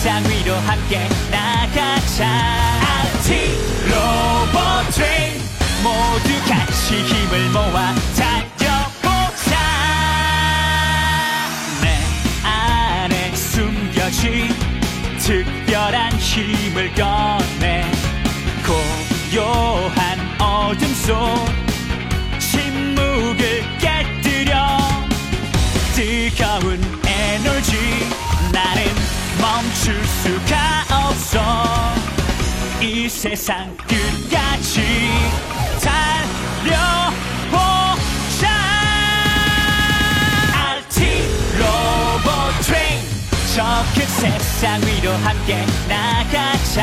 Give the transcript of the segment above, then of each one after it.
세상 위로 함께 나가자. RT 로봇 트레인 모두 같이 힘을 모아 세상 끝까지 달려보자. RT 로봇 트레인. 저큰 세상 위로 함께 나가자.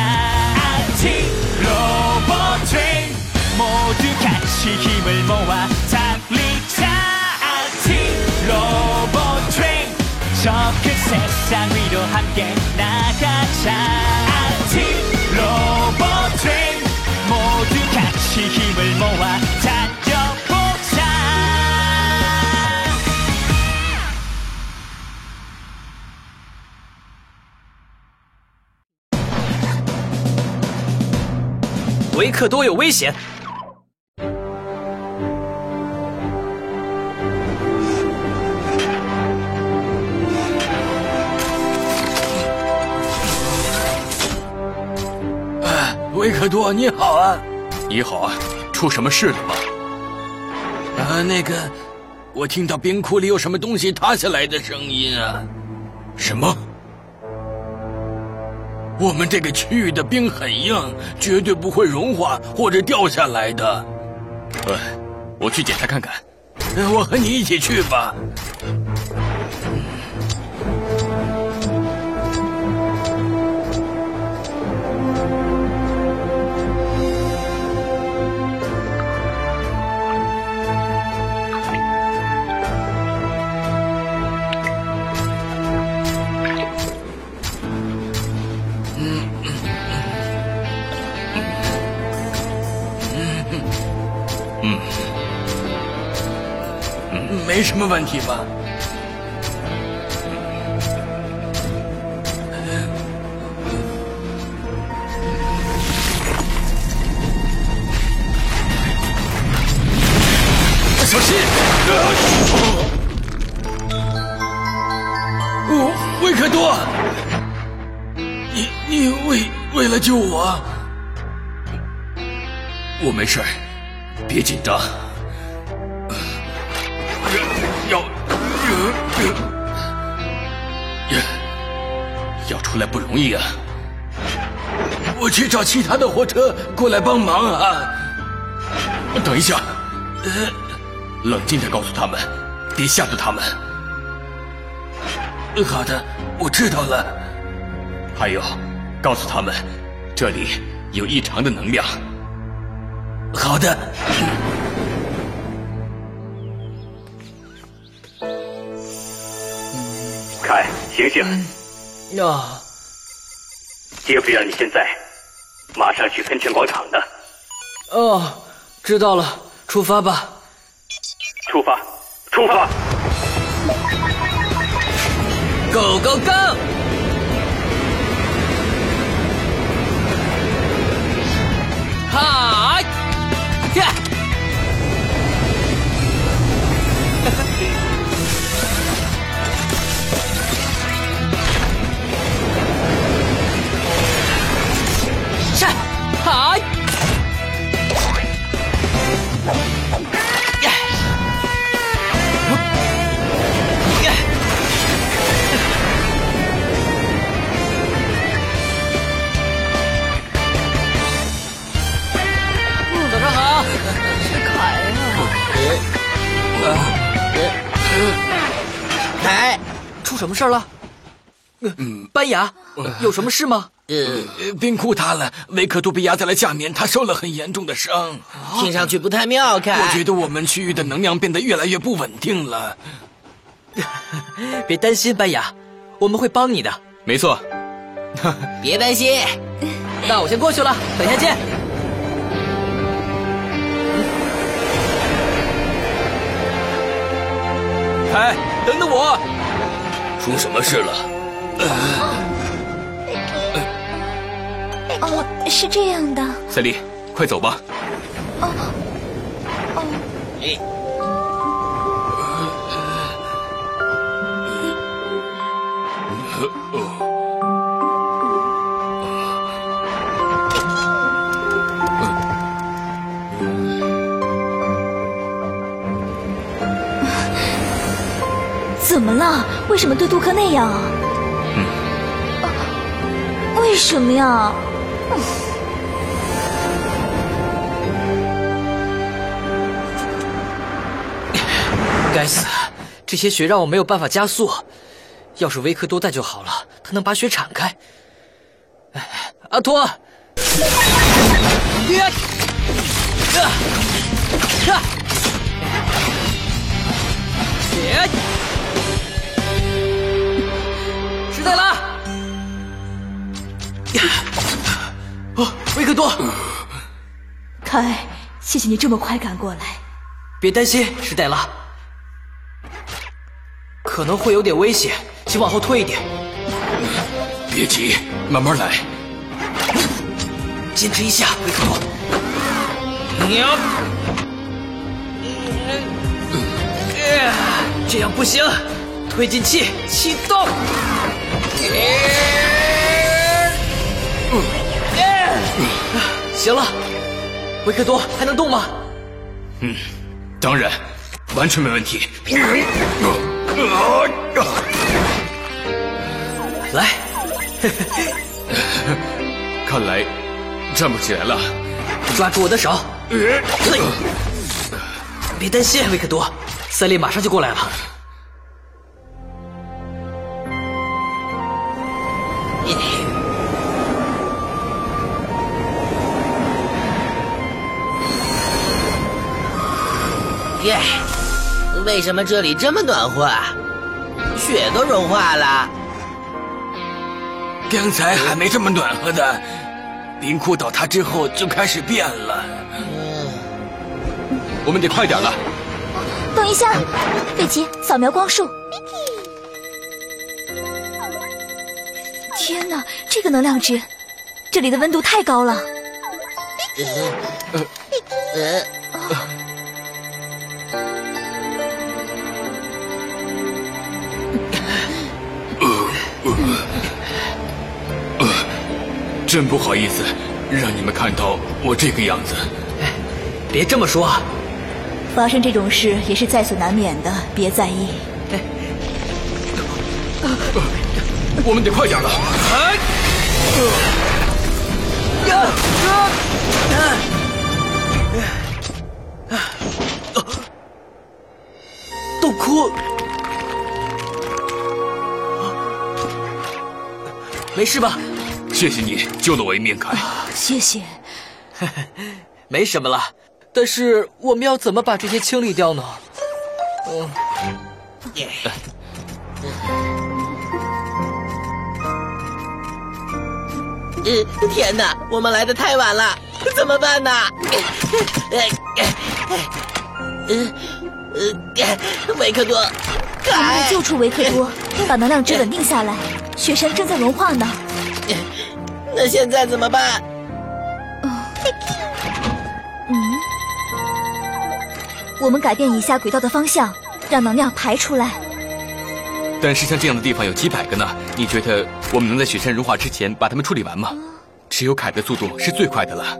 RT 로봇 트레인. 모두 같이 힘을 모아 달리자. RT 로봇 트레인. 저큰 세상 위로 함께 나가자 维克多有危险！哎，维克多，你好啊！你好啊！出什么事了吗？啊，那个，我听到冰库里有什么东西塌下来的声音啊！什么？我们这个区域的冰很硬，绝对不会融化或者掉下来的。呃，我去检查看看。呃我和你一起去吧。没什么问题吧？小心！哦，维克多，你你为为了救我，我没事，别紧张。要要要出来不容易啊！我去找其他的火车过来帮忙啊！等一下，呃冷静点，告诉他们，别吓着他们。好的，我知道了。还有，告诉他们，这里有异常的能量。好的。凯，醒醒！那，杰弗让你现在马上去喷泉广场的，哦，知道了，出发吧。出发，出发！Go go go！出什么事儿了？嗯，班牙，有什么事吗？呃，冰库塌了，维克多被压在了下面，他受了很严重的伤。听上去不太妙，看。我觉得我们区域的能量变得越来越不稳定了。别担心，班牙，我们会帮你的。没错，别担心，那我先过去了，等下见。哎，等等我！出什么事了？哦，是这样的。赛丽，快走吧。哦，哦怎么了？为什么对杜克那样啊？啊为什么呀？该死，这些血让我没有办法加速。要是维克多在就好了，他能把血铲开。哎，阿托，呀，呀，呀，凯，谢谢你这么快赶过来。别担心，史黛拉，可能会有点危险，请往后退一点，别急，慢慢来。坚持一下，维克多。呀，这样不行，推进器启动。行了，维克多还能动吗？嗯当然，完全没问题。来，看来站不起来了。抓住我的手。嘿别担心，维克多，赛利马上就过来了。为什么这里这么暖和？啊？雪都融化了。刚才还没这么暖和的，冰库倒塌之后就开始变了。我们得快点了。等一下，贝奇，扫描光束。天哪，这个能量值，这里的温度太高了。呃，真不好意思，让你们看到我这个样子。哎别这么说，发生这种事也是在所难免的，别在意。哎我们得快点了。哎，呀、啊，啊都哭，没事吧？谢谢你救了我一命，凯。谢谢。没什么了，但是我们要怎么把这些清理掉呢？嗯，呃，天哪，我们来的太晚了，怎么办呢？呃，呃，呃，维克多，我们凯得，救出维克多，把能量值稳定下来。雪山正在融化呢。那现在怎么办？嗯，我们改变一下轨道的方向，让能量排出来。但是像这样的地方有几百个呢，你觉得我们能在雪山融化之前把它们处理完吗？只有凯的速度是最快的了。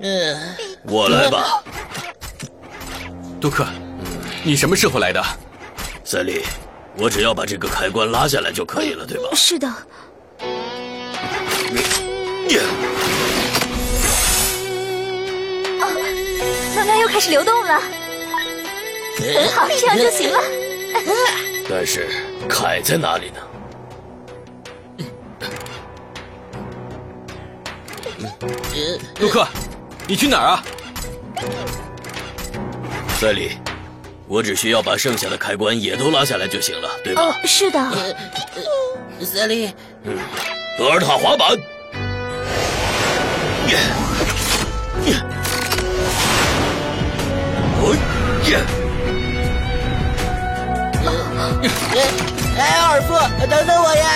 嗯，我来吧，杜克，你什么时候来的？赛利，我只要把这个开关拉下来就可以了，对吧？是的，能量又开始流动了，很好，这样就行了。但是凯在哪里呢？杜克，你去哪儿啊？赛利，我只需要把剩下的开关也都拉下来就行了，对吧？哦，是的，赛利，德尔塔滑板！哎，奥尔夫，等等我呀！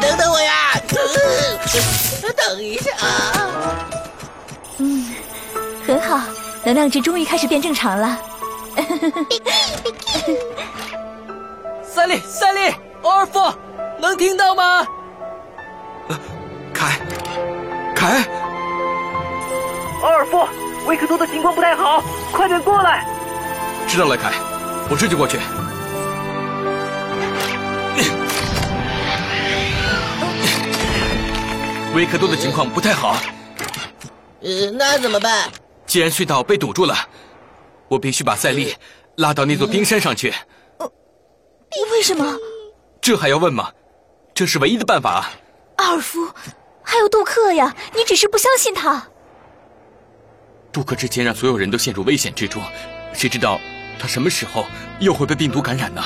等等我呀！等一下。嗯很好，能量值终于开始变正常了。赛利，赛利，奥尔夫，能听到吗？凯，凯，奥尔夫，维克多的情况不太好，快点过来！知道了，凯，我这就过去。维克多的情况不太好，呃，那怎么办？既然隧道被堵住了，我必须把赛利拉到那座冰山上去。呃为什么？这还要问吗？这是唯一的办法啊！阿尔夫，还有杜克呀，你只是不相信他。杜克之前让所有人都陷入危险之中，谁知道他什么时候又会被病毒感染呢？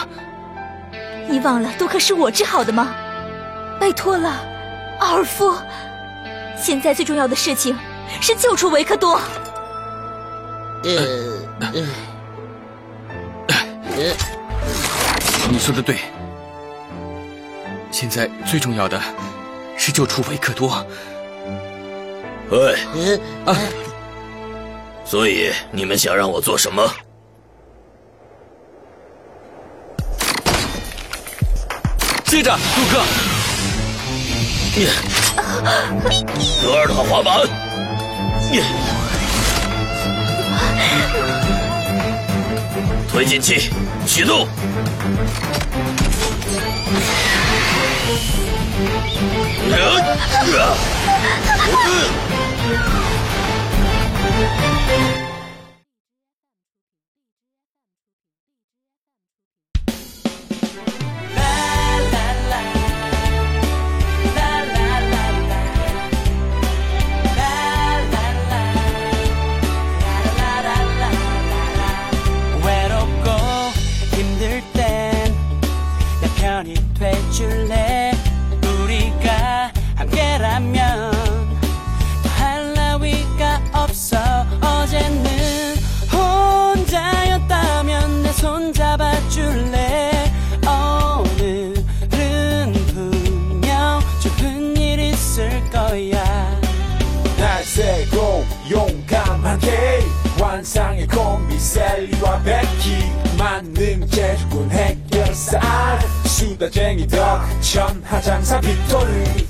你忘了杜克是我治好的吗？拜托了，阿尔夫。现在最重要的事情是救出维克多。呃，呃，你说的对，现在最重要的是救出维克多。喂，啊，所以你们想让我做什么？接着，杜克，德尔塔滑板，推进器启动。 편이 돼줄래? 우리가 함께라면 더할 나위가 없어. 어제는 혼자였다면 내 손 잡아줄래? 오늘은 분명 좋은 일 있을 거야. 날 세고 용감하게 환상의 콤비 셀리와 베키 수다쟁이 덕 천하장사 빅토르